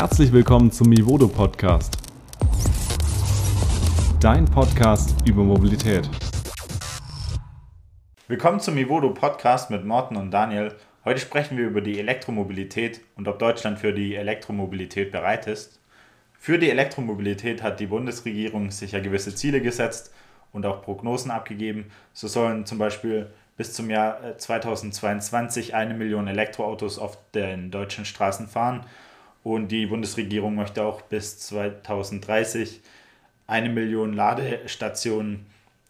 Herzlich willkommen zum Mivodo Podcast. Dein Podcast über Mobilität. Willkommen zum Mivodo Podcast mit Morten und Daniel. Heute sprechen wir über die Elektromobilität und ob Deutschland für die Elektromobilität bereit ist. Für die Elektromobilität hat die Bundesregierung sich ja gewisse Ziele gesetzt und auch Prognosen abgegeben. So sollen zum Beispiel bis zum Jahr 2022 äh, eine Million Elektroautos auf den deutschen Straßen fahren und die Bundesregierung möchte auch bis 2030 eine Million Ladestationen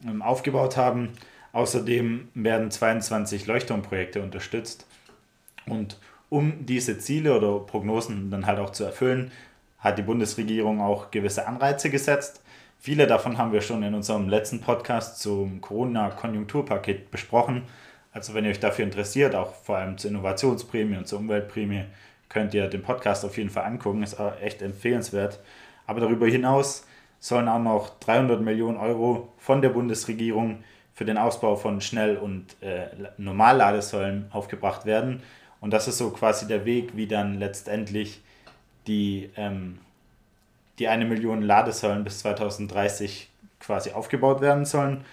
ähm, aufgebaut haben. Außerdem werden 22 Leuchtturmprojekte unterstützt. Und um diese Ziele oder Prognosen dann halt auch zu erfüllen, hat die Bundesregierung auch gewisse Anreize gesetzt. Viele davon haben wir schon in unserem letzten Podcast zum Corona-Konjunkturpaket besprochen. Also wenn ihr euch dafür interessiert, auch vor allem zur Innovationsprämie und zur Umweltprämie, könnt ihr den Podcast auf jeden Fall angucken, ist echt empfehlenswert. Aber darüber hinaus sollen auch noch 300 Millionen Euro von der Bundesregierung für den Ausbau von Schnell- und äh, Normalladesäulen aufgebracht werden. Und das ist so quasi der Weg, wie dann letztendlich die, ähm, die eine Million Ladesäulen bis 2030 quasi aufgebaut werden sollen.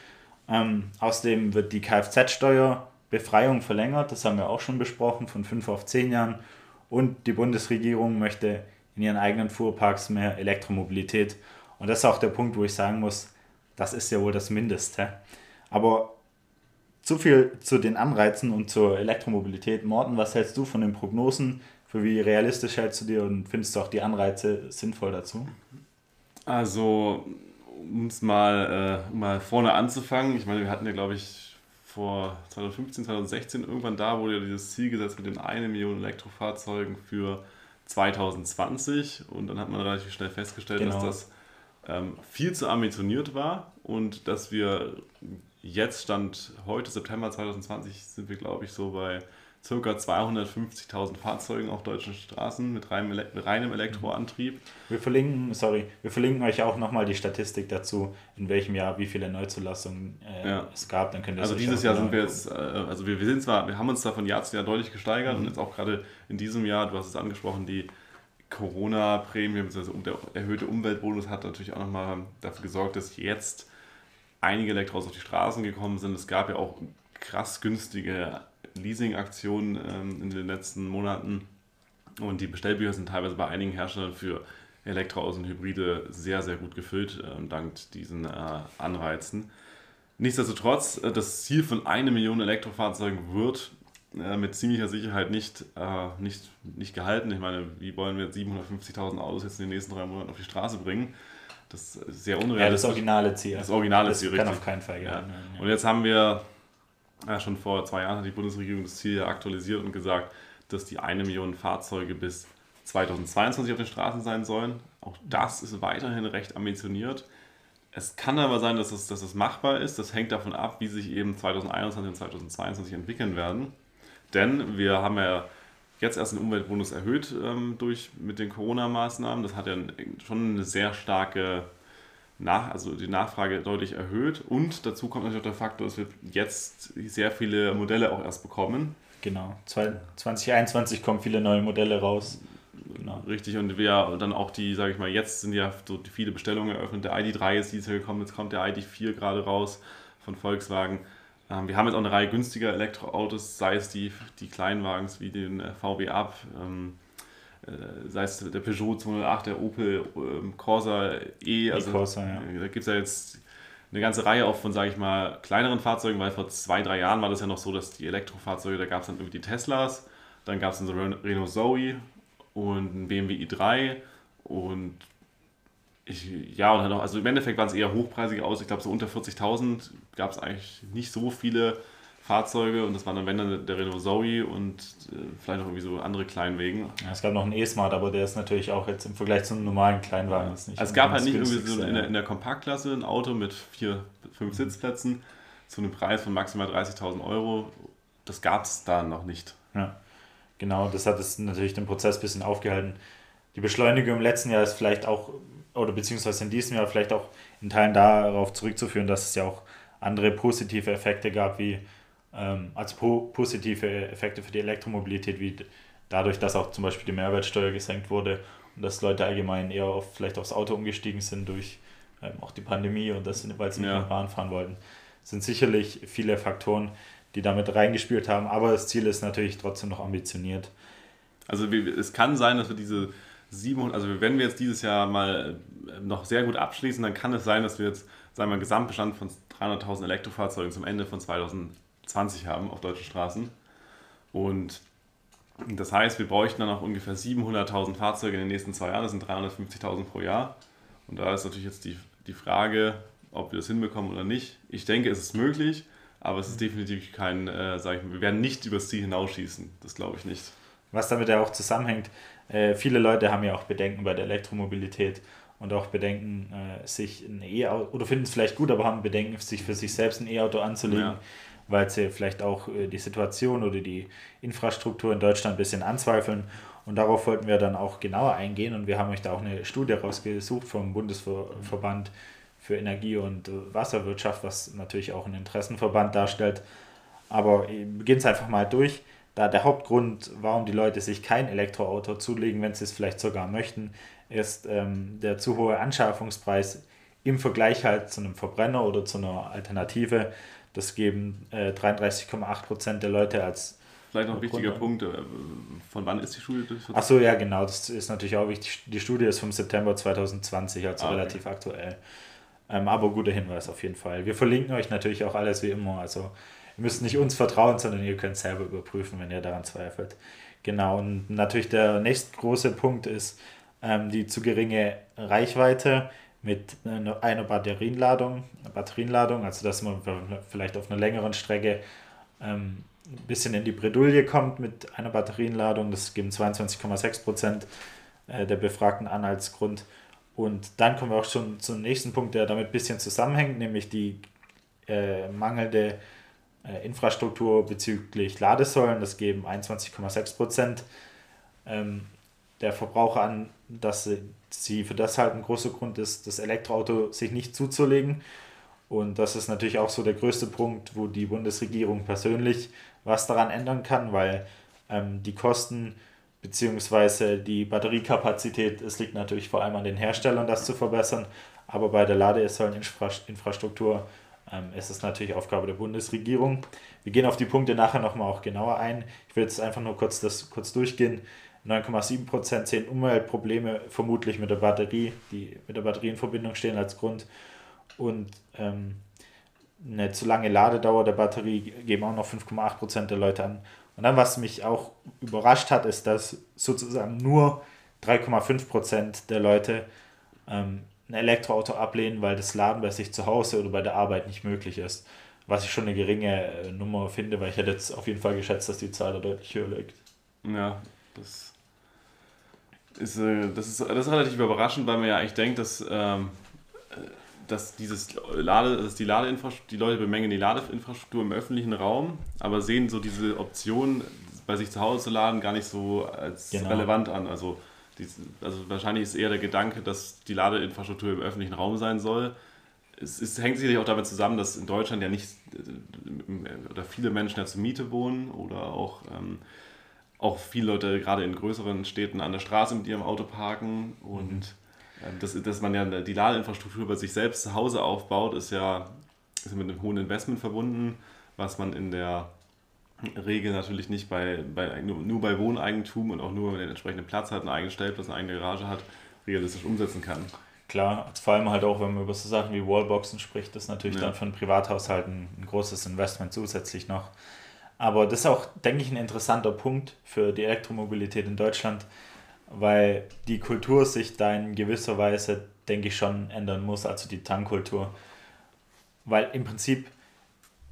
Ähm, außerdem wird die Kfz-Steuerbefreiung verlängert, das haben wir auch schon besprochen, von 5 auf 10 Jahren. Und die Bundesregierung möchte in ihren eigenen Fuhrparks mehr Elektromobilität. Und das ist auch der Punkt, wo ich sagen muss, das ist ja wohl das Mindeste. Aber zu viel zu den Anreizen und zur Elektromobilität. Morten, was hältst du von den Prognosen? Für wie realistisch hältst du dir und findest du auch die Anreize sinnvoll dazu? Also, um es mal, äh, mal vorne anzufangen, ich meine, wir hatten ja, glaube ich, vor 2015, 2016 irgendwann da wurde ja dieses Ziel gesetzt mit den 1 Million Elektrofahrzeugen für 2020 und dann hat man relativ schnell festgestellt, genau. dass das ähm, viel zu ambitioniert war und dass wir jetzt Stand heute, September 2020, sind wir glaube ich so bei ca. 250.000 Fahrzeugen auf deutschen Straßen mit reinem, reinem Elektroantrieb. Wir verlinken, sorry, wir verlinken euch auch nochmal die Statistik dazu, in welchem Jahr wie viele Neuzulassungen äh, ja. es gab. Dann könnt ihr also dieses Jahr sind wir jetzt, äh, also wir, wir sind zwar, wir haben uns da von Jahr zu Jahr deutlich gesteigert mhm. und jetzt auch gerade in diesem Jahr, du hast es angesprochen, die Corona-Prämie, also der erhöhte Umweltbonus hat natürlich auch nochmal dafür gesorgt, dass jetzt einige Elektros auf die Straßen gekommen sind. Es gab ja auch krass günstige Leasing-Aktionen ähm, in den letzten Monaten. Und die Bestellbücher sind teilweise bei einigen Herstellern für Elektroautos und Hybride sehr, sehr gut gefüllt, ähm, dank diesen äh, Anreizen. Nichtsdestotrotz, äh, das Ziel von einer Million Elektrofahrzeugen wird äh, mit ziemlicher Sicherheit nicht, äh, nicht, nicht gehalten. Ich meine, wie wollen wir 750.000 Autos jetzt in den nächsten drei Monaten auf die Straße bringen? Das ist sehr unrealistisch. Ja, das originale Ziel. Das originale das Ziel, kann richtig. auf keinen Fall gehalten ja. Und jetzt haben wir ja, schon vor zwei Jahren hat die Bundesregierung das Ziel aktualisiert und gesagt, dass die eine Million Fahrzeuge bis 2022 auf den Straßen sein sollen. Auch das ist weiterhin recht ambitioniert. Es kann aber sein, dass es, dass es machbar ist. Das hängt davon ab, wie sich eben 2021 und 2022 entwickeln werden. Denn wir haben ja jetzt erst den Umweltbonus erhöht ähm, durch, mit den Corona-Maßnahmen. Das hat ja schon eine sehr starke nach, also die Nachfrage deutlich erhöht. Und dazu kommt natürlich auch der Faktor, dass wir jetzt sehr viele Modelle auch erst bekommen. Genau, 2021 kommen viele neue Modelle raus. Genau. Richtig, und wir dann auch die, sage ich mal, jetzt sind ja so viele Bestellungen eröffnet. Der ID3 ist dieses Jahr gekommen, jetzt kommt der ID4 gerade raus von Volkswagen. Ähm, wir haben jetzt auch eine Reihe günstiger Elektroautos, sei es die, die Kleinwagens wie den äh, VW Up. Äh, sei es der Peugeot 208, der Opel ähm, Corsa E. Also, Corsa, ja. Da gibt es ja jetzt eine ganze Reihe auch von, sage ich mal, kleineren Fahrzeugen, weil vor zwei, drei Jahren war das ja noch so, dass die Elektrofahrzeuge, da gab es dann irgendwie die Teslas, dann gab es dann so Renault Zoe und ein BMW i3 und ich, ja, und dann noch, also im Endeffekt waren es eher hochpreisige aus. Ich glaube, so unter 40.000 gab es eigentlich nicht so viele Fahrzeuge und das waren dann, wenn dann der Renault Zoe und äh, vielleicht noch irgendwie so andere Kleinwegen. Ja, es gab noch einen E-Smart, aber der ist natürlich auch jetzt im Vergleich zu einem normalen Kleinwagen ja. nicht. Also es gab halt nicht irgendwie so in der, in der Kompaktklasse ein Auto mit vier, fünf Sitzplätzen zu einem Preis von maximal 30.000 Euro. Das gab es da noch nicht. Ja, genau, das hat es natürlich den Prozess ein bisschen aufgehalten. Die Beschleunigung im letzten Jahr ist vielleicht auch, oder beziehungsweise in diesem Jahr vielleicht auch in Teilen darauf zurückzuführen, dass es ja auch andere positive Effekte gab, wie ähm, als po positive Effekte für die Elektromobilität, wie dadurch, dass auch zum Beispiel die Mehrwertsteuer gesenkt wurde und dass Leute allgemein eher auf, vielleicht aufs Auto umgestiegen sind durch ähm, auch die Pandemie und das, weil sie nicht ja. mehr Bahn fahren wollten. Sind sicherlich viele Faktoren, die damit reingespielt haben, aber das Ziel ist natürlich trotzdem noch ambitioniert. Also es kann sein, dass wir diese 700, also wenn wir jetzt dieses Jahr mal äh, noch sehr gut abschließen, dann kann es sein, dass wir jetzt, sagen wir, einen Gesamtbestand von 300.000 Elektrofahrzeugen zum Ende von 2020 haben auf deutschen Straßen. Und das heißt, wir bräuchten dann noch ungefähr 700.000 Fahrzeuge in den nächsten zwei Jahren, das sind 350.000 pro Jahr. Und da ist natürlich jetzt die, die Frage, ob wir das hinbekommen oder nicht. Ich denke, es ist möglich, aber es ist definitiv kein, äh, sage ich mal, wir werden nicht übers Ziel hinausschießen. Das glaube ich nicht. Was damit ja auch zusammenhängt, äh, viele Leute haben ja auch Bedenken bei der Elektromobilität und auch Bedenken, äh, sich ein E-Auto, oder finden es vielleicht gut, aber haben Bedenken, sich für sich selbst ein E-Auto anzulegen, ja. weil sie vielleicht auch äh, die Situation oder die Infrastruktur in Deutschland ein bisschen anzweifeln. Und darauf wollten wir dann auch genauer eingehen und wir haben euch da auch eine Studie rausgesucht vom Bundesverband für Energie und Wasserwirtschaft, was natürlich auch ein Interessenverband darstellt. Aber äh, beginnt es einfach mal durch da der Hauptgrund, warum die Leute sich kein Elektroauto zulegen, wenn sie es vielleicht sogar möchten, ist ähm, der zu hohe Anschaffungspreis im Vergleich halt zu einem Verbrenner oder zu einer Alternative. Das geben äh, 33,8 Prozent der Leute als Vielleicht noch ein wichtiger Punkt, äh, von wann ist die Studie? Achso, ja, genau, das ist natürlich auch wichtig. Die Studie ist vom September 2020, also ah, okay. relativ aktuell. Ähm, aber guter Hinweis auf jeden Fall. Wir verlinken euch natürlich auch alles wie immer. Also ihr müsst nicht uns vertrauen, sondern ihr könnt selber überprüfen, wenn ihr daran zweifelt. Genau, und natürlich der nächste große Punkt ist ähm, die zu geringe Reichweite mit einer Batterienladung, Batterienladung, also dass man vielleicht auf einer längeren Strecke ähm, ein bisschen in die Bredouille kommt mit einer Batterienladung. Das geben 22,6 Prozent äh, der Befragten an als Grund. Und dann kommen wir auch schon zum nächsten Punkt, der damit ein bisschen zusammenhängt, nämlich die äh, mangelnde äh, Infrastruktur bezüglich Ladesäulen. Das geben 21,6 Prozent ähm, der Verbraucher an, dass sie für das halt ein großer Grund ist, das Elektroauto sich nicht zuzulegen. Und das ist natürlich auch so der größte Punkt, wo die Bundesregierung persönlich was daran ändern kann, weil ähm, die Kosten bzw. die Batteriekapazität, es liegt natürlich vor allem an den Herstellern, das zu verbessern, aber bei der Ladesäuleninfrastruktur ähm, ist es natürlich Aufgabe der Bundesregierung. Wir gehen auf die Punkte nachher nochmal auch genauer ein. Ich will jetzt einfach nur kurz das kurz durchgehen. 9,7% sehen Umweltprobleme vermutlich mit der Batterie, die mit der Batterie in Verbindung stehen als Grund. Und ähm, eine zu lange Ladedauer der Batterie geben auch noch 5,8% der Leute an. Und dann, was mich auch überrascht hat, ist, dass sozusagen nur 3,5% der Leute ähm, ein Elektroauto ablehnen, weil das Laden bei sich zu Hause oder bei der Arbeit nicht möglich ist. Was ich schon eine geringe äh, Nummer finde, weil ich hätte jetzt auf jeden Fall geschätzt, dass die Zahl da deutlich höher liegt. Ja, das ist, äh, das ist, das ist relativ überraschend, weil man ja eigentlich denkt, dass, ähm, dass dieses Lade, dass die Ladeinfrastruktur, die Leute bemängeln die Ladeinfrastruktur im öffentlichen Raum, aber sehen so diese Option, bei sich zu Hause zu laden, gar nicht so als genau. relevant an. Also die, also wahrscheinlich ist eher der Gedanke, dass die Ladeinfrastruktur im öffentlichen Raum sein soll. Es, es hängt sicherlich auch damit zusammen, dass in Deutschland ja nicht äh, oder viele Menschen ja zur Miete wohnen oder auch, ähm, auch viele Leute gerade in größeren Städten an der Straße mit ihrem Auto parken und mhm. ähm, dass, dass man ja die Ladeinfrastruktur bei sich selbst zu Hause aufbaut, ist ja ist mit einem hohen Investment verbunden, was man in der Regel natürlich nicht bei, bei nur, bei Wohneigentum und auch nur, wenn man den entsprechenden Platz hat, einen eigenen Stellplatz, eine eigene Garage hat, realistisch umsetzen kann. Klar, vor allem halt auch, wenn man über so Sachen wie Wallboxen spricht, das ist natürlich ja. dann für einen Privathaushalt ein, ein großes Investment zusätzlich noch. Aber das ist auch, denke ich, ein interessanter Punkt für die Elektromobilität in Deutschland, weil die Kultur sich da in gewisser Weise, denke ich, schon ändern muss, also die Tankkultur. Weil im Prinzip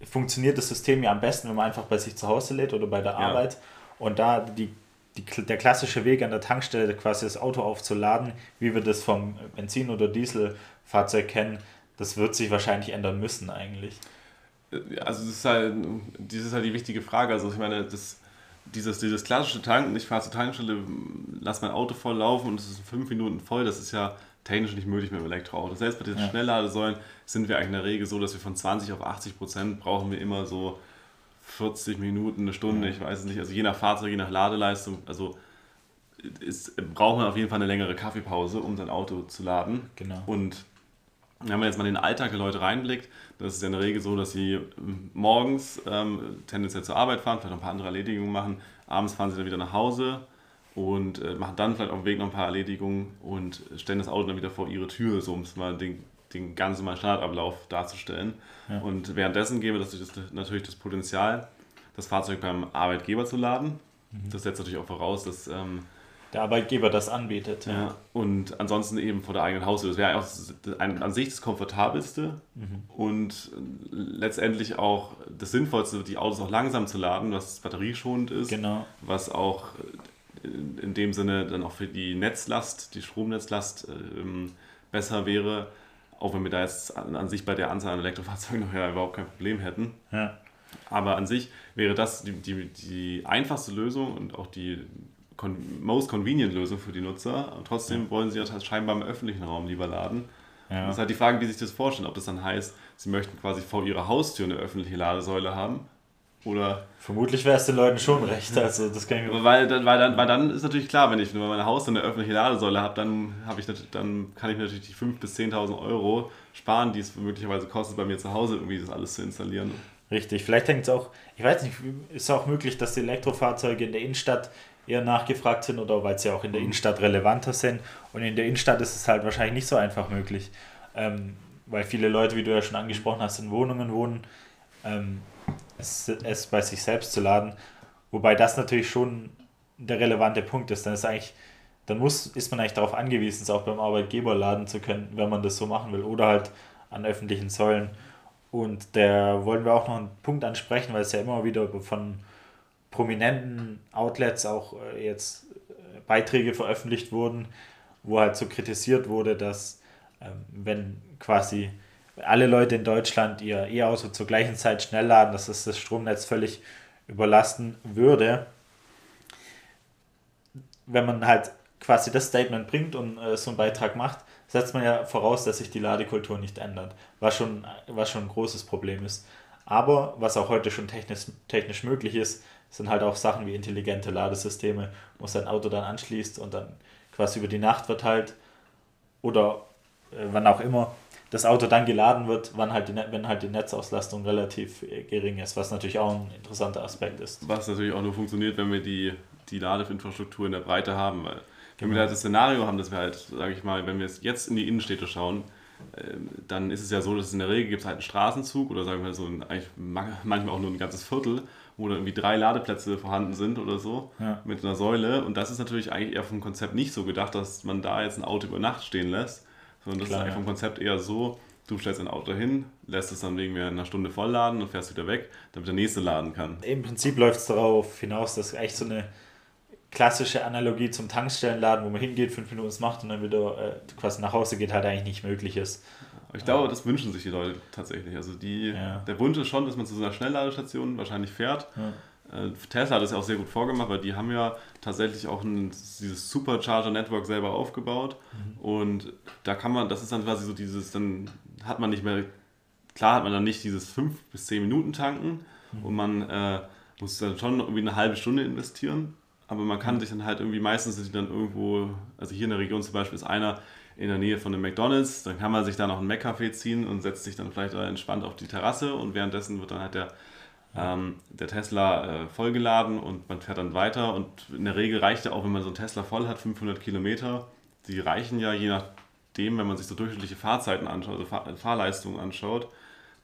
funktioniert das System ja am besten, wenn man einfach bei sich zu Hause lädt oder bei der Arbeit. Ja. Und da die, die, der klassische Weg an der Tankstelle, quasi das Auto aufzuladen, wie wir das vom Benzin- oder Dieselfahrzeug kennen, das wird sich wahrscheinlich ändern müssen eigentlich. Also das ist halt, das ist halt die wichtige Frage. Also ich meine, das, dieses, dieses klassische Tanken, ich fahre zur Tankstelle, lasse mein Auto voll laufen und es ist in fünf Minuten voll, das ist ja technisch nicht möglich mit dem Elektroauto. Selbst bei diesen ja. Schnellladesäulen sind wir eigentlich in der Regel so, dass wir von 20 auf 80 Prozent brauchen wir immer so 40 Minuten, eine Stunde, ich weiß es nicht, also je nach Fahrzeug, je nach Ladeleistung. Also ist, braucht man auf jeden Fall eine längere Kaffeepause, um sein Auto zu laden. Genau. Und wenn man jetzt mal in den Alltag der Leute reinblickt, das ist ja in der Regel so, dass sie morgens ähm, tendenziell zur Arbeit fahren, vielleicht noch ein paar andere Erledigungen machen, abends fahren sie dann wieder nach Hause und äh, machen dann vielleicht auf dem Weg noch ein paar Erledigungen und stellen das Auto dann wieder vor ihre Tür, so um es mal den, den ganzen mal Standardablauf darzustellen. Ja. Und währenddessen gäbe das natürlich das Potenzial, das Fahrzeug beim Arbeitgeber zu laden. Mhm. Das setzt natürlich auch voraus, dass ähm, der Arbeitgeber das anbietet. Ja. Und ansonsten eben vor der eigenen Haustür. Das wäre auch an sich das komfortabelste mhm. und letztendlich auch das Sinnvollste, die Autos auch langsam zu laden, was batterieschonend ist. Genau. Was auch in dem Sinne dann auch für die Netzlast, die Stromnetzlast ähm, besser wäre. Auch wenn wir da jetzt an, an, sich bei der Anzahl an Elektrofahrzeugen noch ja überhaupt kein Problem hätten. Ja. Aber an sich wäre das die, die, die einfachste Lösung und auch die con most convenient Lösung für die Nutzer. Und trotzdem ja. wollen sie das scheinbar im öffentlichen Raum lieber laden. Ja. Das ist halt die Frage, wie sich das vorstellen. Ob das dann heißt, sie möchten quasi vor ihrer Haustür eine öffentliche Ladesäule haben. Oder Vermutlich wäre es den Leuten schon recht. Also das kann ich mir weil, dann, weil, dann, weil dann ist natürlich klar, wenn ich nur mein Haus eine öffentliche Ladesäule habe, dann, hab ich, dann kann ich natürlich die 5.000 bis 10.000 Euro sparen, die es möglicherweise kostet, bei mir zu Hause irgendwie das alles zu installieren. Richtig, vielleicht hängt es auch, ich weiß nicht, ist auch möglich, dass die Elektrofahrzeuge in der Innenstadt eher nachgefragt sind oder weil sie auch in der mhm. Innenstadt relevanter sind. Und in der Innenstadt ist es halt wahrscheinlich nicht so einfach möglich, ähm, weil viele Leute, wie du ja schon angesprochen hast, in Wohnungen wohnen, ähm, es, es bei sich selbst zu laden. Wobei das natürlich schon der relevante Punkt ist. Dann ist eigentlich, dann muss, ist man eigentlich darauf angewiesen, es auch beim Arbeitgeber laden zu können, wenn man das so machen will. Oder halt an öffentlichen Säulen. Und da wollen wir auch noch einen Punkt ansprechen, weil es ja immer wieder von prominenten Outlets auch äh, jetzt äh, Beiträge veröffentlicht wurden, wo halt so kritisiert wurde, dass ähm, wenn quasi alle Leute in Deutschland ihr E-Auto zur gleichen Zeit schnell laden, dass es das Stromnetz völlig überlasten würde. Wenn man halt quasi das Statement bringt und äh, so einen Beitrag macht, setzt man ja voraus, dass sich die Ladekultur nicht ändert, was schon, was schon ein großes Problem ist. Aber was auch heute schon technisch, technisch möglich ist, sind halt auch Sachen wie intelligente Ladesysteme, wo sein Auto dann anschließt und dann quasi über die Nacht verteilt oder äh, wann auch immer das Auto dann geladen wird, wann halt die, wenn halt die Netzauslastung relativ äh, gering ist, was natürlich auch ein interessanter Aspekt ist. Was natürlich auch nur funktioniert, wenn wir die, die Ladeinfrastruktur in der Breite haben, weil wenn genau. wir halt das Szenario haben, dass wir halt, sage ich mal, wenn wir jetzt in die Innenstädte schauen, ähm, dann ist es ja so, dass in der Regel gibt es halt einen Straßenzug oder sagen wir so ein, eigentlich manchmal auch nur ein ganzes Viertel wo da irgendwie drei Ladeplätze vorhanden sind oder so ja. mit einer Säule. Und das ist natürlich eigentlich eher vom Konzept nicht so gedacht, dass man da jetzt ein Auto über Nacht stehen lässt, sondern das Klar, ist eigentlich vom Konzept eher so, du stellst ein Auto hin, lässt es dann wegen einer Stunde vollladen und fährst wieder weg, damit der nächste laden kann. Im Prinzip läuft es darauf hinaus, dass echt so eine klassische Analogie zum Tankstellenladen, wo man hingeht, fünf Minuten es macht und dann wieder äh, quasi nach Hause geht, halt eigentlich nicht möglich ist. Ich glaube, das wünschen sich die Leute tatsächlich. Also die, der Wunsch ist schon, dass man zu so einer Schnellladestation wahrscheinlich fährt. Äh, Tesla hat das ja auch sehr gut vorgemacht, weil die haben ja tatsächlich auch ein, dieses Supercharger-Network selber aufgebaut. Mhm. Und da kann man, das ist dann quasi so dieses, dann hat man nicht mehr, klar hat man dann nicht dieses 5 bis 10 Minuten tanken mhm. und man äh, muss dann schon irgendwie eine halbe Stunde investieren. Aber man kann mhm. sich dann halt irgendwie, meistens sind die dann irgendwo, also hier in der Region zum Beispiel ist einer, in der Nähe von einem McDonalds. Dann kann man sich da noch einen Mac-Café ziehen und setzt sich dann vielleicht entspannt auf die Terrasse und währenddessen wird dann halt der, ähm, der Tesla äh, vollgeladen und man fährt dann weiter. Und in der Regel reicht ja auch, wenn man so einen Tesla voll hat, 500 Kilometer. Die reichen ja je nachdem, wenn man sich so durchschnittliche Fahrzeiten anschaut, also Fahr Fahrleistungen anschaut,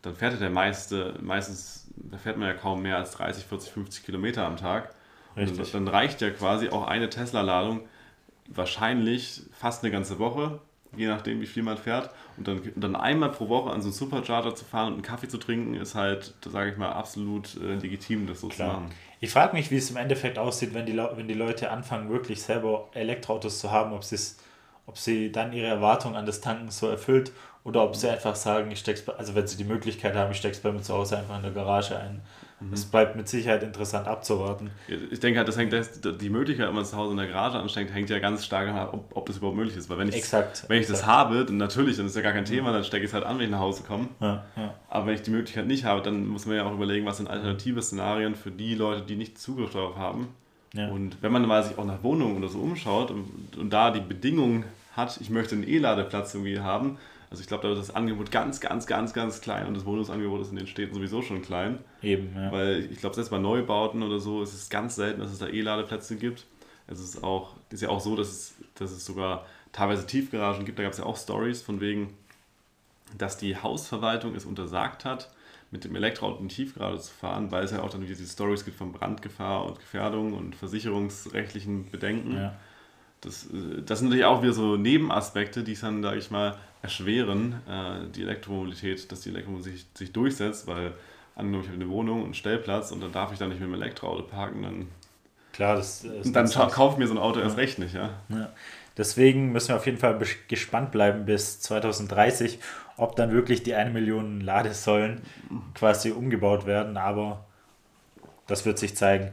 dann fährt ja der meiste, meistens, da fährt man ja kaum mehr als 30, 40, 50 Kilometer am Tag. Und dann reicht ja quasi auch eine Tesla-Ladung wahrscheinlich fast eine ganze Woche, je nachdem, wie viel man fährt. Und dann, dann einmal pro Woche an so einen Supercharger zu fahren und einen Kaffee zu trinken, ist halt, sage ich mal, absolut äh, legitim, das so Klar. zu machen. Ich frage mich, wie es im Endeffekt aussieht, wenn die, wenn die Leute anfangen, wirklich selber Elektroautos zu haben, ob, ob sie dann ihre Erwartungen an das Tanken so erfüllt oder ob sie einfach sagen, ich steck's also wenn sie die Möglichkeit haben, ich stecke es bei mir zu Hause einfach in der Garage ein Mhm. Es bleibt mit Sicherheit interessant abzuwarten. Ich denke halt, das hängt das, die Möglichkeit, wenn man zu Hause in der Garage ansteckt, hängt ja ganz stark an, ob, ob das überhaupt möglich ist. Weil wenn ich, exakt, wenn ich exakt. das habe, dann natürlich, dann ist ja gar kein Thema, dann stecke ich es halt an, wenn ich nach Hause komme. Ja, ja. Aber wenn ich die Möglichkeit nicht habe, dann muss man ja auch überlegen, was sind alternative Szenarien für die Leute, die nicht Zugriff darauf haben. Ja. Und wenn man mal sich auch nach Wohnungen oder so umschaut und, und da die Bedingungen hat, ich möchte einen E-Ladeplatz irgendwie haben, also ich glaube, da ist das Angebot ganz, ganz, ganz, ganz klein und das Wohnungsangebot ist in den Städten sowieso schon klein. Eben, ja. Weil ich glaube, selbst bei Neubauten oder so ist es ganz selten, dass es da E-Ladeplätze gibt. Es ist auch, ist ja auch so, dass es, dass es sogar teilweise Tiefgaragen gibt. Da gab es ja auch Stories von wegen, dass die Hausverwaltung es untersagt hat, mit dem Elektroauto in Tiefgarage zu fahren, weil es ja auch dann diese Stories gibt von Brandgefahr und Gefährdung und versicherungsrechtlichen Bedenken. Ja. Das, äh, das sind natürlich auch wieder so Nebenaspekte, die es dann, sage ich mal, erschweren, äh, die Elektromobilität, dass die Elektromobilität sich, sich durchsetzt, weil angenommen, ich habe eine Wohnung und einen Stellplatz und dann darf ich da nicht mit dem Elektroauto parken, dann, Klar, das, das dann kaufe ich mir so ein Auto ja. erst recht nicht. Ja. ja. Deswegen müssen wir auf jeden Fall gespannt bleiben bis 2030, ob dann wirklich die 1 Million Ladesäulen quasi umgebaut werden, aber das wird sich zeigen.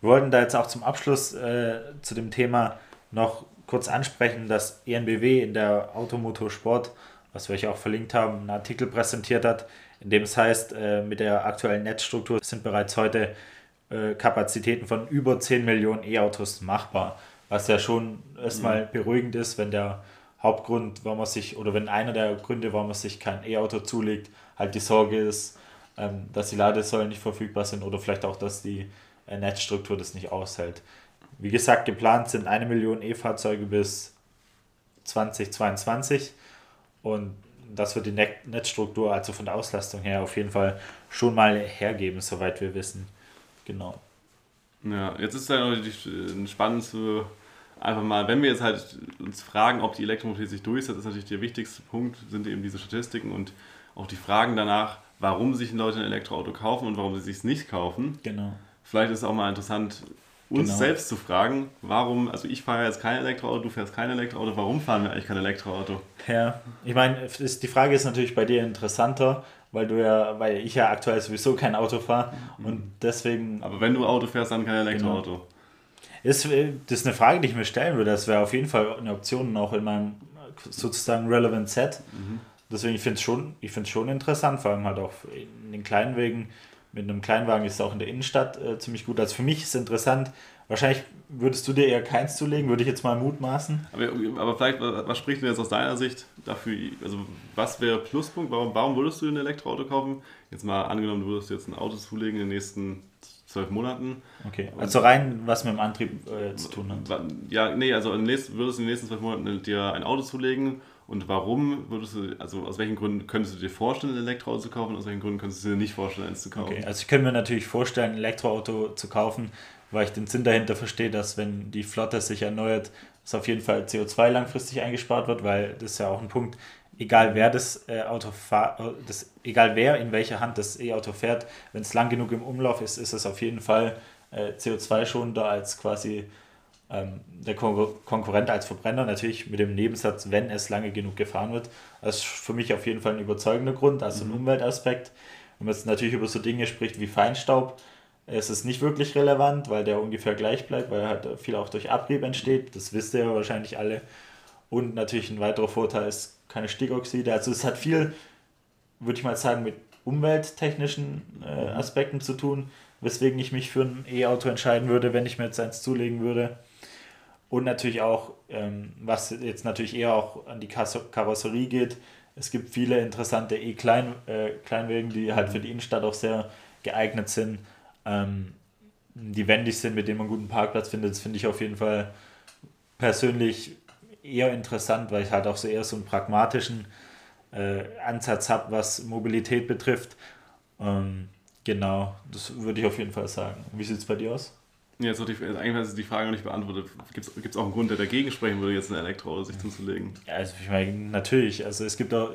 Wir wollten da jetzt auch zum Abschluss äh, zu dem Thema noch kurz ansprechen, dass ENBW in der Automotorsport, was wir euch auch verlinkt haben, einen Artikel präsentiert hat, in dem es heißt, äh, mit der aktuellen Netzstruktur sind bereits heute äh, Kapazitäten von über 10 Millionen E-Autos machbar. Was ja schon erstmal mhm. beruhigend ist, wenn der Hauptgrund, warum man sich, oder wenn einer der Gründe, warum man sich kein E-Auto zulegt, halt die Sorge ist, ähm, dass die Ladesäulen nicht verfügbar sind oder vielleicht auch, dass die äh, Netzstruktur das nicht aushält. Wie gesagt, geplant sind eine Million E-Fahrzeuge bis 2022 und das wird die Netzstruktur, also von der Auslastung her, auf jeden Fall schon mal hergeben, soweit wir wissen. Genau. Ja, jetzt ist ja natürlich äh, spannend zu einfach mal, wenn wir jetzt halt uns fragen, ob die Elektromobilität sich durchsetzt, ist natürlich der wichtigste Punkt, sind eben diese Statistiken und auch die Fragen danach, warum sich Leute ein Elektroauto kaufen und warum sie sich nicht kaufen. Genau. Vielleicht ist es auch mal interessant, uns genau. selbst zu fragen, warum, also ich fahre jetzt kein Elektroauto, du fährst kein Elektroauto, warum fahren wir eigentlich kein Elektroauto? Ja, ich meine, die Frage ist natürlich bei dir interessanter, weil du ja, weil ich ja aktuell sowieso kein Auto fahre mhm. und deswegen. Aber wenn du Auto fährst, dann kein Elektroauto. Genau. Ist, das ist eine Frage, die ich mir stellen würde. Das wäre auf jeden Fall eine Option auch in meinem sozusagen Relevant Set. Mhm. Deswegen, ich finde es schon, schon interessant, vor allem halt auch in den kleinen Wegen mit einem Kleinwagen ist es auch in der Innenstadt äh, ziemlich gut. Also für mich ist es interessant. Wahrscheinlich würdest du dir eher keins zulegen, würde ich jetzt mal mutmaßen. Aber, aber vielleicht, was spricht denn jetzt aus deiner Sicht dafür? Also, was wäre Pluspunkt? Warum, warum würdest du ein Elektroauto kaufen? Jetzt mal angenommen, du würdest jetzt ein Auto zulegen in den nächsten zwölf Monaten. Okay, also rein, was mit dem Antrieb äh, zu tun hat. Ja, nee, also würdest du in den nächsten zwölf Monaten dir ein Auto zulegen und warum würdest du, also aus welchen Gründen könntest du dir vorstellen, ein Elektroauto zu kaufen? Aus welchen Gründen könntest du dir nicht vorstellen, eins zu kaufen? Okay, also ich könnte mir natürlich vorstellen, ein Elektroauto zu kaufen, weil ich den Sinn dahinter verstehe, dass wenn die Flotte sich erneuert, dass auf jeden Fall CO2 langfristig eingespart wird, weil das ist ja auch ein Punkt, egal wer das äh, Auto fährt, das, egal wer in welcher Hand das E-Auto fährt, wenn es lang genug im Umlauf ist, ist es auf jeden Fall äh, CO2-schonender als quasi ähm, der Kon Konkurrent als Verbrenner, natürlich mit dem Nebensatz, wenn es lange genug gefahren wird. Das ist für mich auf jeden Fall ein überzeugender Grund, also ein mhm. Umweltaspekt. Wenn man jetzt natürlich über so Dinge spricht wie Feinstaub, ist es nicht wirklich relevant, weil der ungefähr gleich bleibt, weil er halt viel auch durch Abrieb entsteht. Das wisst ihr ja wahrscheinlich alle. Und natürlich ein weiterer Vorteil ist keine Stickoxide. Also es hat viel, würde ich mal sagen, mit umwelttechnischen äh, mhm. Aspekten zu tun, weswegen ich mich für ein E-Auto entscheiden würde, wenn ich mir jetzt eins zulegen würde. Und natürlich auch, ähm, was jetzt natürlich eher auch an die Karosserie geht, es gibt viele interessante E-Kleinwägen, die halt für die Innenstadt auch sehr geeignet sind, ähm, die wendig sind, mit denen man einen guten Parkplatz findet. Das finde ich auf jeden Fall persönlich eher interessant, weil ich halt auch so eher so einen pragmatischen äh, Ansatz habe, was Mobilität betrifft. Ähm, genau, das würde ich auf jeden Fall sagen. Wie sieht es bei dir aus? Jetzt wird die, eigentlich ist die Frage noch nicht beantwortet. Gibt es auch einen Grund, der dagegen sprechen würde, jetzt ein Elektroauto sich zuzulegen? Ja, also ich meine, natürlich. Also es gibt auch,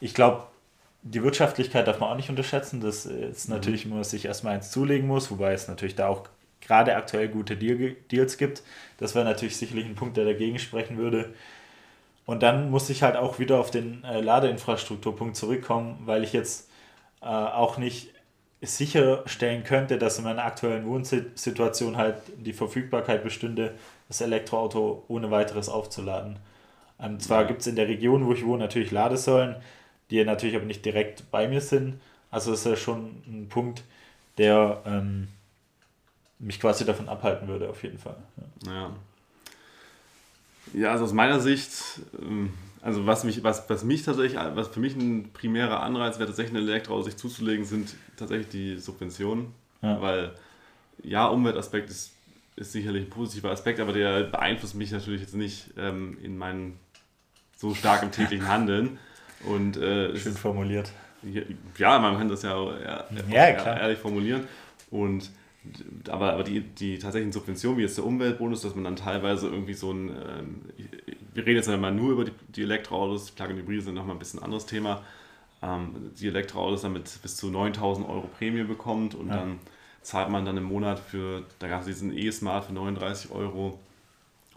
ich glaube, die Wirtschaftlichkeit darf man auch nicht unterschätzen, dass es mhm. natürlich man sich erstmal eins zulegen muss, wobei es natürlich da auch gerade aktuell gute Deal, Deals gibt. Das wäre natürlich sicherlich ein Punkt, der dagegen sprechen würde. Und dann muss ich halt auch wieder auf den äh, Ladeinfrastrukturpunkt zurückkommen, weil ich jetzt äh, auch nicht sicherstellen könnte, dass in meiner aktuellen Wohnsituation halt die Verfügbarkeit bestünde, das Elektroauto ohne weiteres aufzuladen. Ähm, zwar gibt es in der Region, wo ich wohne, natürlich Ladesäulen, die natürlich aber nicht direkt bei mir sind. Also ist ja schon ein Punkt, der, ähm, mich quasi davon abhalten würde, auf jeden Fall. Ja. ja. Ja, also aus meiner Sicht, ähm, also was mich, was, was mich tatsächlich, was für mich ein primärer Anreiz wäre, tatsächlich ein Elektroauto sich zuzulegen, sind tatsächlich die Subventionen. Ja. Weil ja, Umweltaspekt ist, ist sicherlich ein positiver Aspekt, aber der beeinflusst mich natürlich jetzt nicht ähm, in meinem so stark im täglichen Handeln. Und, äh, Schön formuliert. Ja, man kann das ja, ja, ja ehrlich formulieren. Und aber, aber die, die tatsächlichen Subventionen, wie jetzt der Umweltbonus, dass man dann teilweise irgendwie so ein, ähm, wir reden jetzt einmal nur über die, die Elektroautos, Plug-in-Hybride sind nochmal ein bisschen ein anderes Thema, ähm, die Elektroautos damit bis zu 9000 Euro Prämie bekommt und ja. dann zahlt man dann im Monat für, da gab es diesen E-Smart für 39 Euro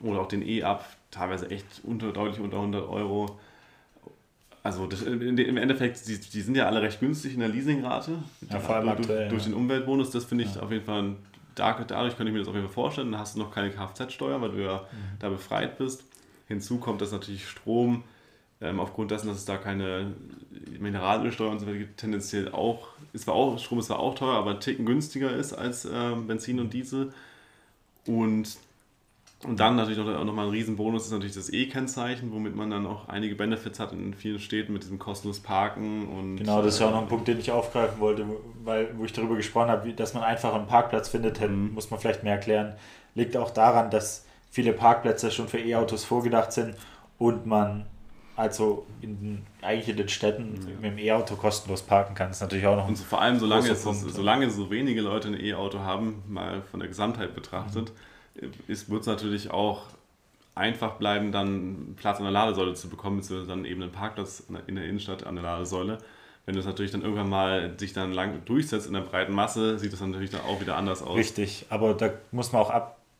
oder auch den E-Up, teilweise echt unter, deutlich unter 100 Euro also das, im Endeffekt, die, die sind ja alle recht günstig in der Leasingrate. Ja, vor allem durch, aktuell, durch den Umweltbonus, das finde ich ja. auf jeden Fall, dadurch könnte ich mir das auf jeden Fall vorstellen. Dann hast du noch keine Kfz-Steuer, weil du ja mhm. da befreit bist. Hinzu kommt, dass natürlich Strom, ähm, aufgrund dessen, dass es da keine Mineralölsteuer und so weiter gibt, tendenziell auch, ist zwar auch, Strom ist zwar auch teuer, aber Ticken günstiger ist als ähm, Benzin und Diesel. Und und dann natürlich noch, noch mal ein Riesenbonus ist natürlich das E-Kennzeichen, womit man dann auch einige Benefits hat in vielen Städten mit diesem kostenlos Parken und. Genau, das ist ja auch noch ein äh, Punkt, den ich aufgreifen wollte, weil wo ich darüber gesprochen habe, dass man einfach einen Parkplatz findet, mhm. muss man vielleicht mehr erklären. Liegt auch daran, dass viele Parkplätze schon für E-Autos vorgedacht sind und man also in, eigentlich in den Städten ja. mit dem E-Auto kostenlos parken kann. Das ist natürlich auch noch ein Und so, vor allem, solange, es, solange so wenige Leute ein E-Auto haben, mal von der Gesamtheit betrachtet, mhm wird es natürlich auch einfach bleiben, dann Platz an der Ladesäule zu bekommen, beziehungsweise dann eben einen Parkplatz in der Innenstadt an der Ladesäule. Wenn das natürlich dann irgendwann mal sich dann lang durchsetzt in der breiten Masse, sieht das natürlich dann auch wieder anders aus. Richtig, aber da muss man auch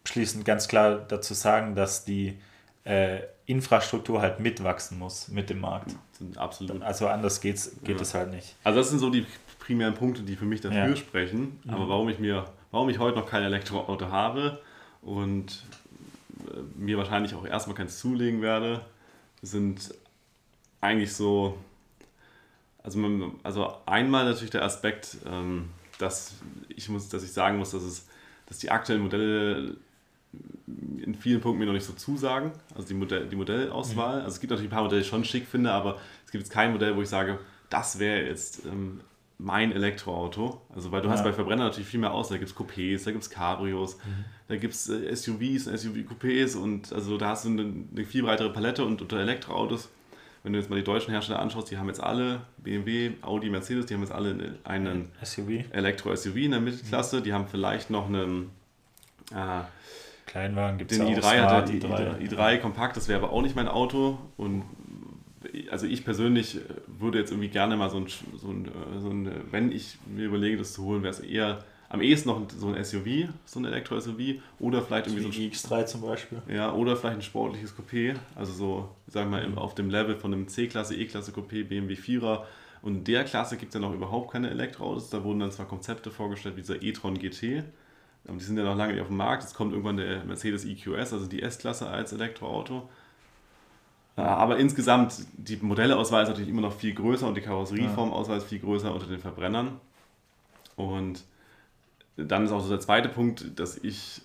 abschließend ganz klar dazu sagen, dass die äh, Infrastruktur halt mitwachsen muss mit dem Markt. Absolut. Also anders geht's, geht es ja. halt nicht. Also das sind so die primären Punkte, die für mich dafür ja. sprechen. Aber mhm. warum ich mir, warum ich heute noch kein Elektroauto habe, und äh, mir wahrscheinlich auch erstmal keins zulegen werde, sind eigentlich so, also, man, also einmal natürlich der Aspekt, ähm, dass ich muss, dass ich sagen muss, dass es, dass die aktuellen Modelle in vielen Punkten mir noch nicht so zusagen, also die, Modell, die Modellauswahl. Mhm. Also es gibt natürlich ein paar Modelle, die ich schon schick finde, aber es gibt jetzt kein Modell, wo ich sage, das wäre jetzt ähm, mein Elektroauto. Also, weil du ja. hast bei Verbrenner natürlich viel mehr aus. Da gibt es Coupés, da gibt es Cabrios, mhm. da gibt es äh, SUVs, SUV-Coupés und also da hast du eine, eine, viel breitere Palette und unter Elektroautos, wenn du jetzt mal die deutschen Hersteller anschaust, die haben jetzt alle, BMW, Audi, Mercedes, die haben jetzt alle einen Elektro-SUV in der Mittelklasse, mhm. die haben vielleicht noch einen äh, Kleinwagen gibt es Den i3 hat der i3, i3 kompakt, das wäre aber auch nicht mein Auto und also ich persönlich würde jetzt irgendwie gerne mal so ein, so ein, so ein wenn ich mir überlege, das zu holen, wäre es eher am ehesten noch so ein SUV, so ein Elektro-SUV oder vielleicht irgendwie so ein X3 zum Beispiel. Ja, oder vielleicht ein sportliches Coupé, also so, sagen wir mal, mhm. auf dem Level von einem C-Klasse, E-Klasse Coupé, BMW 4er. Und in der Klasse gibt es ja noch überhaupt keine Elektroautos. Da wurden dann zwar Konzepte vorgestellt wie dieser e-tron GT, die sind ja noch lange nicht auf dem Markt. Jetzt kommt irgendwann der Mercedes EQS, also die S-Klasse als Elektroauto. Aber insgesamt, die Modelleauswahl ist natürlich immer noch viel größer und die Karosserieformauswahl ist viel größer unter den Verbrennern. Und dann ist auch so der zweite Punkt, dass ich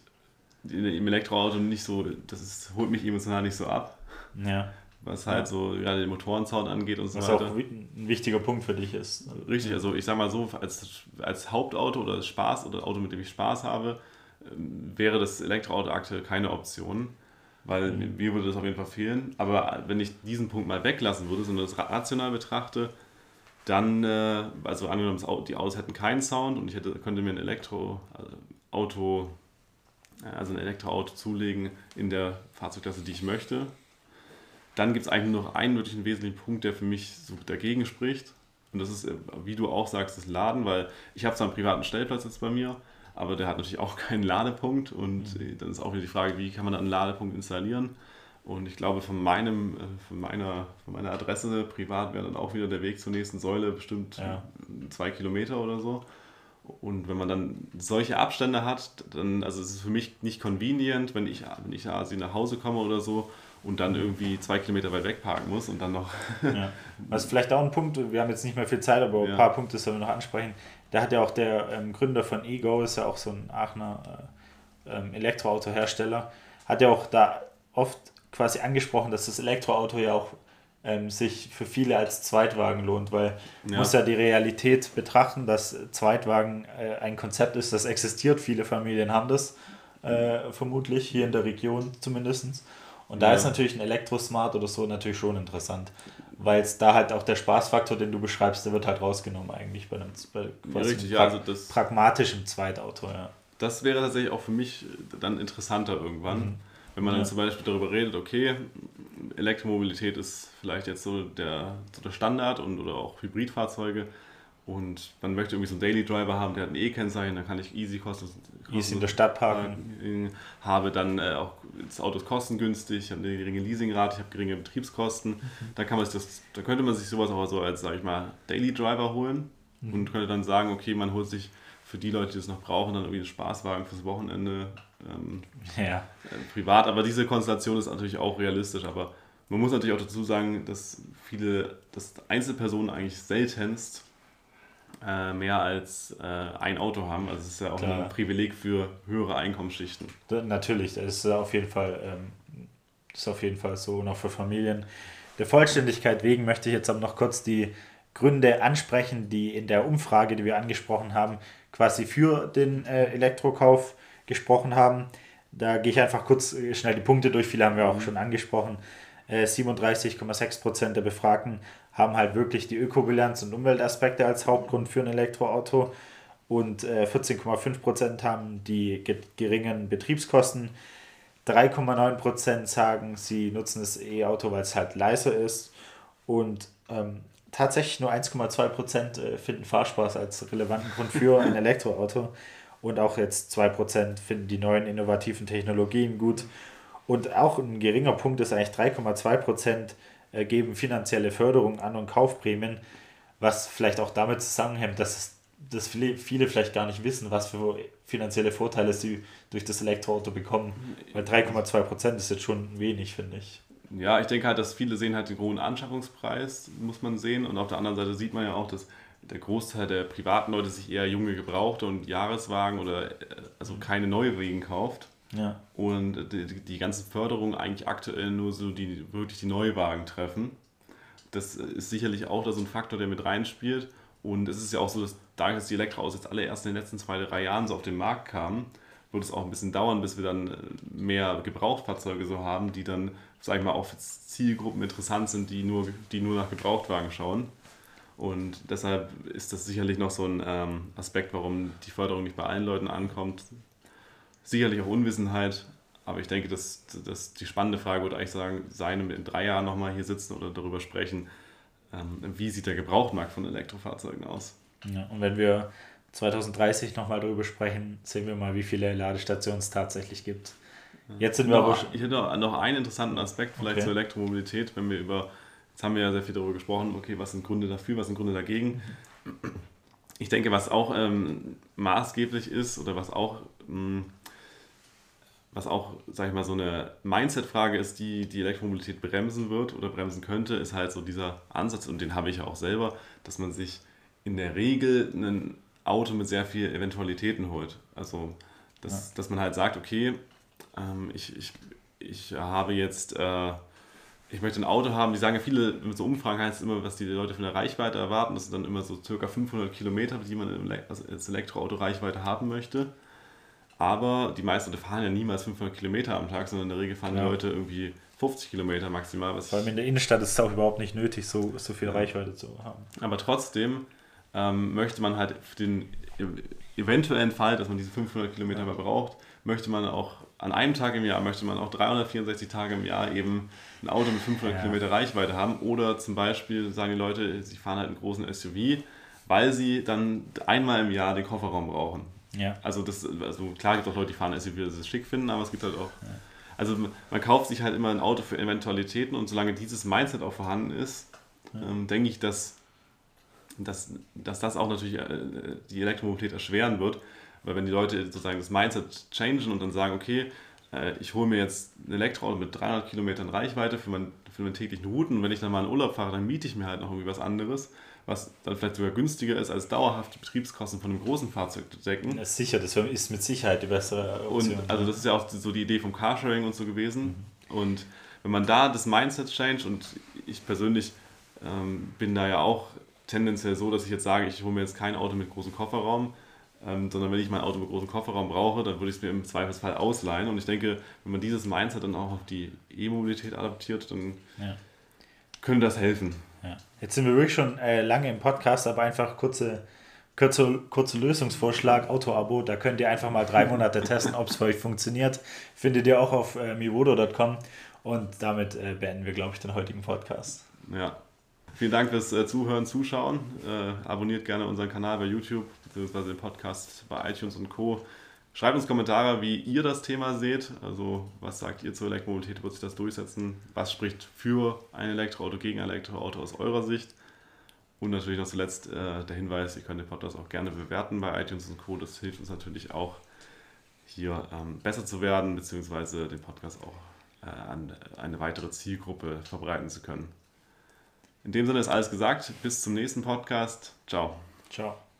im Elektroauto nicht so, das ist, holt mich emotional nicht so ab. Ja. Was halt ja. so gerade den Motorensound angeht und so was weiter. Was auch ein wichtiger Punkt für dich ist. Richtig, also ich sag mal so, als, als Hauptauto oder als Spaß oder Auto, mit dem ich Spaß habe, ähm, wäre das Elektroauto aktuell keine Option weil mhm. mir würde das auf jeden Fall fehlen. Aber wenn ich diesen Punkt mal weglassen würde, sondern das rational betrachte, dann, äh, also angenommen, die Autos hätten keinen Sound und ich hätte, könnte mir ein Elektroauto, also ein Elektroauto zulegen in der Fahrzeugklasse, die ich möchte, dann gibt es eigentlich nur noch einen wirklichen wesentlichen Punkt, der für mich so dagegen spricht. Und das ist, äh, wie du auch sagst, das Laden, weil ich habe zwar einen privaten Stellplatz jetzt bei mir, aber der hat natürlich auch keinen Ladepunkt und mhm. dann ist auch wieder die Frage, wie kann man dann einen Ladepunkt installieren? Und ich glaube, von, meinem, äh, von, meiner, von meiner Adresse privat wäre dann auch wieder der Weg zur nächsten Säule bestimmt ja. zwei Kilometer oder so. Und wenn man dann solche Abstände hat, dann, also es ist für mich nicht convenient, wenn ich, wenn ich also nach Hause komme oder so und dann irgendwie zwei Kilometer weit weg parken muss und dann noch. ja. Was vielleicht auch ein Punkt, wir haben jetzt nicht mehr viel Zeit, aber ein ja. paar Punkte sollen wir noch ansprechen Da hat ja auch der ähm, Gründer von Ego, ist ja auch so ein Aachener äh, ähm, Elektroautohersteller, hat ja auch da oft quasi angesprochen, dass das Elektroauto ja auch ähm, sich für viele als Zweitwagen lohnt, weil man muss ja die Realität betrachten, dass Zweitwagen äh, ein Konzept ist, das existiert. Viele Familien haben das äh, vermutlich, hier in der Region zumindest. Und da ja. ist natürlich ein Elektrosmart oder so natürlich schon interessant, weil es da halt auch der Spaßfaktor, den du beschreibst, der wird halt rausgenommen eigentlich bei einem, bei ja, richtig, ja, also das, pragmatischen Zweitauto. Ja. Das wäre tatsächlich auch für mich dann interessanter irgendwann. Mhm wenn man dann zum Beispiel darüber redet, okay, Elektromobilität ist vielleicht jetzt so der, so der Standard und oder auch Hybridfahrzeuge und man möchte irgendwie so einen Daily Driver haben, der hat ein E-Kennzeichen, dann kann ich easy kosten, easy in der Stadt parken. Habe dann äh, auch das Auto ist kostengünstig, ich habe eine geringe Leasingrate, ich habe geringe Betriebskosten. Mhm. Da kann man sich das, da könnte man sich sowas auch so als, sage ich mal, Daily Driver holen mhm. und könnte dann sagen, okay, man holt sich für die Leute, die es noch brauchen, dann irgendwie einen Spaßwagen fürs Wochenende ähm, ja. äh, privat. Aber diese Konstellation ist natürlich auch realistisch. Aber man muss natürlich auch dazu sagen, dass viele, dass Einzelpersonen eigentlich seltenst äh, mehr als äh, ein Auto haben. Also es ist ja auch Klar. ein Privileg für höhere Einkommensschichten. Da, natürlich, das ist auf jeden Fall, ähm, ist auf jeden Fall so und auch für Familien. Der Vollständigkeit wegen möchte ich jetzt aber noch kurz die Gründe ansprechen, die in der Umfrage, die wir angesprochen haben, quasi für den äh, Elektrokauf gesprochen haben. Da gehe ich einfach kurz äh, schnell die Punkte durch, viele haben wir auch mhm. schon angesprochen. Äh, 37,6% der Befragten haben halt wirklich die Ökobilanz und Umweltaspekte als Hauptgrund für ein Elektroauto und äh, 14,5% haben die geringen Betriebskosten. 3,9% sagen, sie nutzen das E-Auto, weil es halt leiser ist und ähm, tatsächlich nur 1,2% äh, finden Fahrspaß als relevanten Grund für ein Elektroauto. Und auch jetzt 2% finden die neuen innovativen Technologien gut. Und auch ein geringer Punkt ist eigentlich 3,2% äh, geben finanzielle Förderung an und Kaufprämien, was vielleicht auch damit zusammenhängt, dass, es, dass viele, vielleicht gar nicht wissen, was für finanzielle Vorteile sie durch das Elektroauto bekommen. Weil 3,2% ist jetzt schon wenig, finde ich ja, ich denke halt, dass viele sehen halt den hohen Anschaffungspreis, muss man sehen. Und auf der anderen Seite sieht man ja auch, dass der Großteil der privaten Leute sich eher junge Gebrauchte und Jahreswagen oder äh, also keine Neuwagen kauft. Ja. Und die, die ganzen Förderungen eigentlich aktuell nur so die wirklich die Neuwagen treffen. Das ist sicherlich auch da so ein Faktor, der mit reinspielt. Und es ist ja auch so, dass dadurch, dass die Elektroautos jetzt alle erst in den letzten zwei, drei Jahren so auf den Markt kamen, wird es auch ein bisschen dauern, bis wir dann äh, mehr Gebrauchtfahrzeuge so haben, die dann sage ich mal, auch für Zielgruppen interessant sind, die nur, die nur nach Gebrauchtwagen schauen. Und deshalb ist das sicherlich noch so ein ähm, Aspekt, warum die Förderung nicht bei allen Leuten ankommt. Sicherlich auch Unwissenheit, aber ich denke, dass, dass die spannende Frage würde eigentlich sagen, sein, wenn wir in drei Jahren nochmal hier sitzen oder darüber sprechen, ähm, wie sieht der Gebrauchtmarkt von Elektrofahrzeugen aus. Ja, und wenn wir 2030 nochmal darüber sprechen, sehen wir mal, wie viele Ladestationen es tatsächlich gibt. Jetzt sind wir noch, aber Ich hätte noch einen interessanten Aspekt vielleicht okay. zur Elektromobilität, wenn wir über, jetzt haben wir ja sehr viel darüber gesprochen, okay, was sind Gründe dafür, was sind Gründe dagegen. Ich denke, was auch ähm, maßgeblich ist oder was auch, mh, hm, was auch, sag ich mal, so eine Mindset-Frage ist, die die Elektromobilität bremsen wird oder bremsen könnte, ist halt so dieser Ansatz, und den habe ich ja auch selber, dass man sich in der Regel ein Auto mit sehr vielen Eventualitäten holt. Also, dass, ja. dass man halt sagt, okay, ähm, ich, ich, ich habe jetzt, äh, ich möchte ein Auto haben, die sagen ja viele, mit so Umfragen heißt es immer, was die Leute von der Reichweite erwarten, das sind dann immer so circa 500 Kilometer, die man als Elektroauto Reichweite haben möchte. Aber die meisten Leute fahren ja niemals 500 Kilometer am Tag, sondern in der Regel fahren ja. die Leute irgendwie 50 Kilometer maximal. Vor allem in der Innenstadt ist es auch überhaupt nicht nötig, so, so viel Reichweite zu haben. Aber trotzdem ähm, möchte man halt für den eventuellen Fall, dass man diese 500 Kilometer ja. mehr braucht, möchte man auch an einem Tag im Jahr, möchte man auch 364 Tage im Jahr eben ein Auto mit 500 ja. Kilometer Reichweite haben. Oder zum Beispiel sagen die Leute, sie fahren halt einen großen SUV, weil sie dann einmal im Jahr den Kofferraum brauchen. Ja. Also, das, also klar gibt es auch Leute, die fahren SUV, die es schick finden, aber es gibt halt auch. Ja. Also man kauft sich halt immer ein Auto für Eventualitäten und solange dieses Mindset auch vorhanden ist, ja. ähm, denke ich, dass, dass, dass das auch natürlich äh, die Elektromobilität erschweren wird, weil wenn die Leute sozusagen das Mindset changen und dann sagen, okay, äh, ich hole mir jetzt ein Elektroauto mit 300 Kilometern Reichweite für, mein, für meine täglichen Routen und wenn ich dann mal in Urlaub fahre, dann miete ich mir halt noch irgendwie was anderes, was dann vielleicht sogar günstiger ist, als dauerhaft die Betriebskosten von einem großen Fahrzeug zu decken. Das ist sicher, das ist mit Sicherheit die bessere Option. Und also das ist ja auch so die Idee vom Carsharing und so gewesen. Mhm. Und wenn man da das Mindset change und ich persönlich ähm, bin da ja auch tendenziell so, dass ich jetzt sage, ich hole mir jetzt kein Auto mit großem Kofferraum, ähm, sondern wenn ich mein Auto mit großem Kofferraum brauche, dann würde ich es mir im Zweifelsfall ausleihen. Und ich denke, wenn man dieses Mindset dann auch auf die E-Mobilität adaptiert, dann ja. könnte das helfen. Jetzt sind wir wirklich schon äh, lange im Podcast, aber einfach kurze, kurze, kurze Lösungsvorschlag, Auto-Abo, da könnt ihr einfach mal drei Monate testen, ob es für euch funktioniert. Findet ihr auch auf äh, mivodo.com und damit äh, beenden wir, glaube ich, den heutigen Podcast. Ja, Vielen Dank fürs äh, Zuhören, Zuschauen. Äh, abonniert gerne unseren Kanal bei YouTube bzw. den Podcast bei iTunes und Co. Schreibt uns Kommentare, wie ihr das Thema seht. Also, was sagt ihr zur Elektromobilität? Wird sich das durchsetzen? Was spricht für ein Elektroauto gegen ein Elektroauto aus eurer Sicht? Und natürlich noch zuletzt äh, der Hinweis: Ihr könnt den Podcast auch gerne bewerten bei iTunes und Co. Das hilft uns natürlich auch, hier ähm, besser zu werden, beziehungsweise den Podcast auch äh, an eine weitere Zielgruppe verbreiten zu können. In dem Sinne ist alles gesagt. Bis zum nächsten Podcast. Ciao. Ciao.